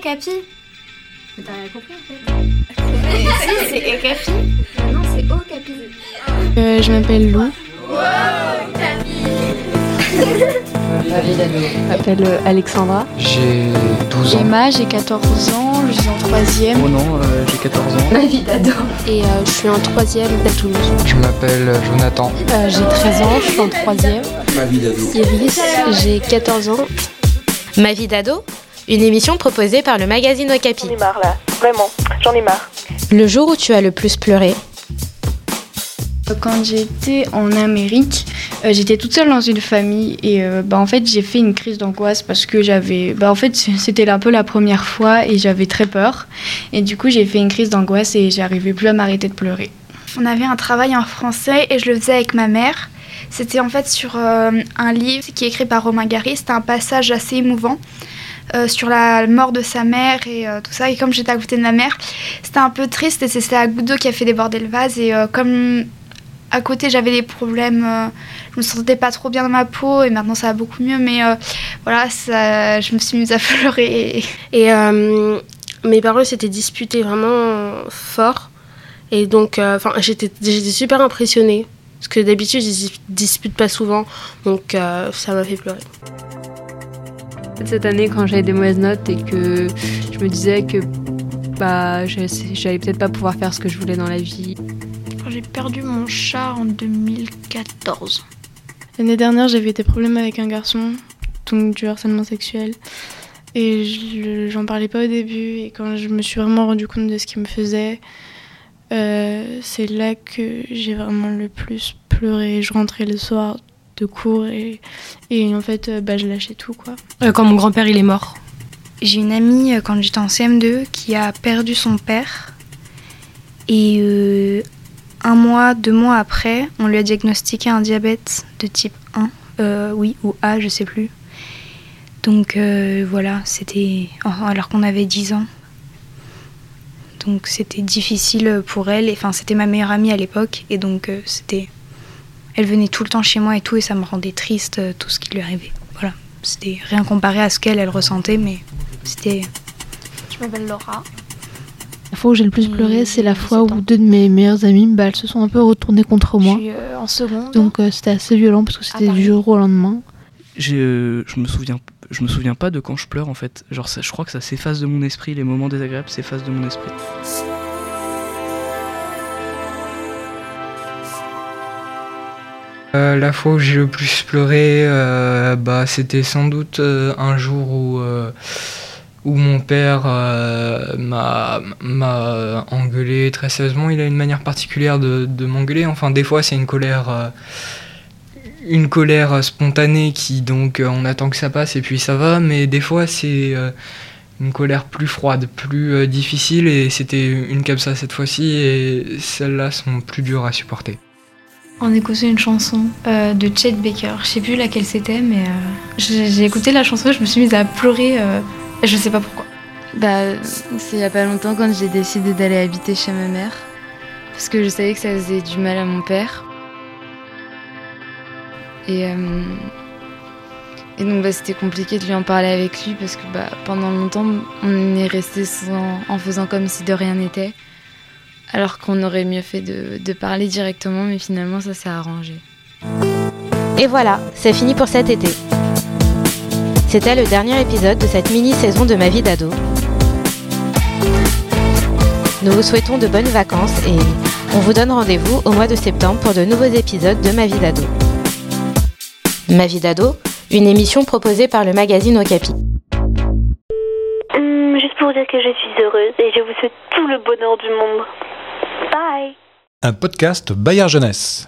Capi. Mais t'as rien compris en fait. si, c'est Capi. Non, c'est Capi. Euh, je m'appelle Lou. Wow, Capi. Je m'appelle euh, Alexandra. J'ai 12 ans. Emma, j'ai 14 ans, je suis en troisième. Oh non, euh, j'ai 14 ans. Ma vie d'ado. Et euh, je suis en troisième à Toulouse. Je m'appelle Jonathan. Euh, j'ai 13 ans, je suis en troisième. Ma vie d'ado. Iris, j'ai 14 ans. Ma vie d'ado? Une émission proposée par le magazine Okapi. J'en ai marre là, vraiment, j'en ai marre. Le jour où tu as le plus pleuré quand j'étais en Amérique, euh, j'étais toute seule dans une famille et euh, bah, en fait j'ai fait une crise d'angoisse parce que j'avais, bah, en fait c'était un peu la première fois et j'avais très peur et du coup j'ai fait une crise d'angoisse et j'arrivais plus à m'arrêter de pleurer. On avait un travail en français et je le faisais avec ma mère. C'était en fait sur euh, un livre qui est écrit par Romain Gary. C'était un passage assez émouvant. Euh, sur la mort de sa mère et euh, tout ça. Et comme j'étais à côté de ma mère, c'était un peu triste et c'est la goutte d'eau qui a fait déborder le vase. Et euh, comme à côté j'avais des problèmes, je me sentais pas trop bien dans ma peau et maintenant ça va beaucoup mieux. Mais voilà, ça, je me suis mise à pleurer. Et, mes parents s'étaient disputés vraiment fort. Et donc, enfin j'étais super impressionnée. Parce que d'habitude, ils disputent pas souvent. Donc, ça m'a fait pleurer. Cette année, quand j'avais des mauvaises notes et que je me disais que bah, j'allais peut-être pas pouvoir faire ce que je voulais dans la vie. Quand j'ai perdu mon chat en 2014. L'année dernière, j'avais des problèmes avec un garçon, donc du harcèlement sexuel. Et j'en parlais pas au début. Et quand je me suis vraiment rendu compte de ce qu'il me faisait, euh, c'est là que j'ai vraiment le plus pleuré. Je rentrais le soir de cours et, en fait euh, bah, je lâchais tout quoi. Euh, quand mon grand-père il est mort. J'ai une amie euh, quand j'étais en CM2 qui a perdu son père et un mois, deux mois après, on lui a diagnostiqué un diabète de type 1, oui, ou A, je sais plus. Donc voilà, c'était alors qu'on avait 10 ans. Donc c'était difficile pour elle, enfin c'était ma meilleure amie à l'époque et donc c'était elle venait tout le temps chez moi et tout, et ça me rendait triste euh, tout ce qui lui arrivait. Voilà, c'était rien comparé à ce qu'elle, elle ressentait, mais c'était. Je m'appelle Laura. La fois où j'ai le plus pleuré, c'est la fois où deux de mes meilleures amies bah, elles se sont un peu retournées contre moi. Je suis euh, en seconde. Donc euh, c'était assez violent parce que c'était du jour au lendemain. Je, je me souviens je me souviens pas de quand je pleure en fait. Genre ça, je crois que ça s'efface de mon esprit, les moments désagréables s'effacent de mon esprit. Euh, la fois où j'ai le plus pleuré, euh, bah, c'était sans doute euh, un jour où, mon père m'a engueulé très sérieusement. Il a une manière particulière de, de m'engueuler. Enfin, des fois, c'est une colère, une colère spontanée qui, donc, on attend que ça passe et puis ça va. Mais des fois, c'est une colère plus froide, plus difficile. Et c'était une comme ça cette fois-ci. Et celles-là sont plus dures à supporter. On écoutait une chanson euh, de Chet Baker. Je sais plus laquelle c'était, mais euh, j'ai écouté la chanson et je me suis mise à pleurer. Euh, je sais pas pourquoi. Bah, c'est il y a pas longtemps quand j'ai décidé d'aller habiter chez ma mère. Parce que je savais que ça faisait du mal à mon père. Et, et donc bah, c'était compliqué de lui en parler avec lui parce que bah, pendant longtemps on est resté en faisant comme si de rien n'était alors qu'on aurait mieux fait de, parler directement, mais finalement ça s'est arrangé. Et voilà, c'est fini pour cet été. C'était le dernier épisode de cette mini-saison de ma vie d'ado. Nous vous souhaitons de bonnes vacances et on vous donne rendez-vous au mois de septembre pour de nouveaux épisodes de Ma vie d'ado. Ma vie d'ado, une émission proposée par le magazine Okapi. Hum, juste pour dire que je suis heureuse et je vous souhaite tout le bonheur du monde. Un podcast Bayard Jeunesse.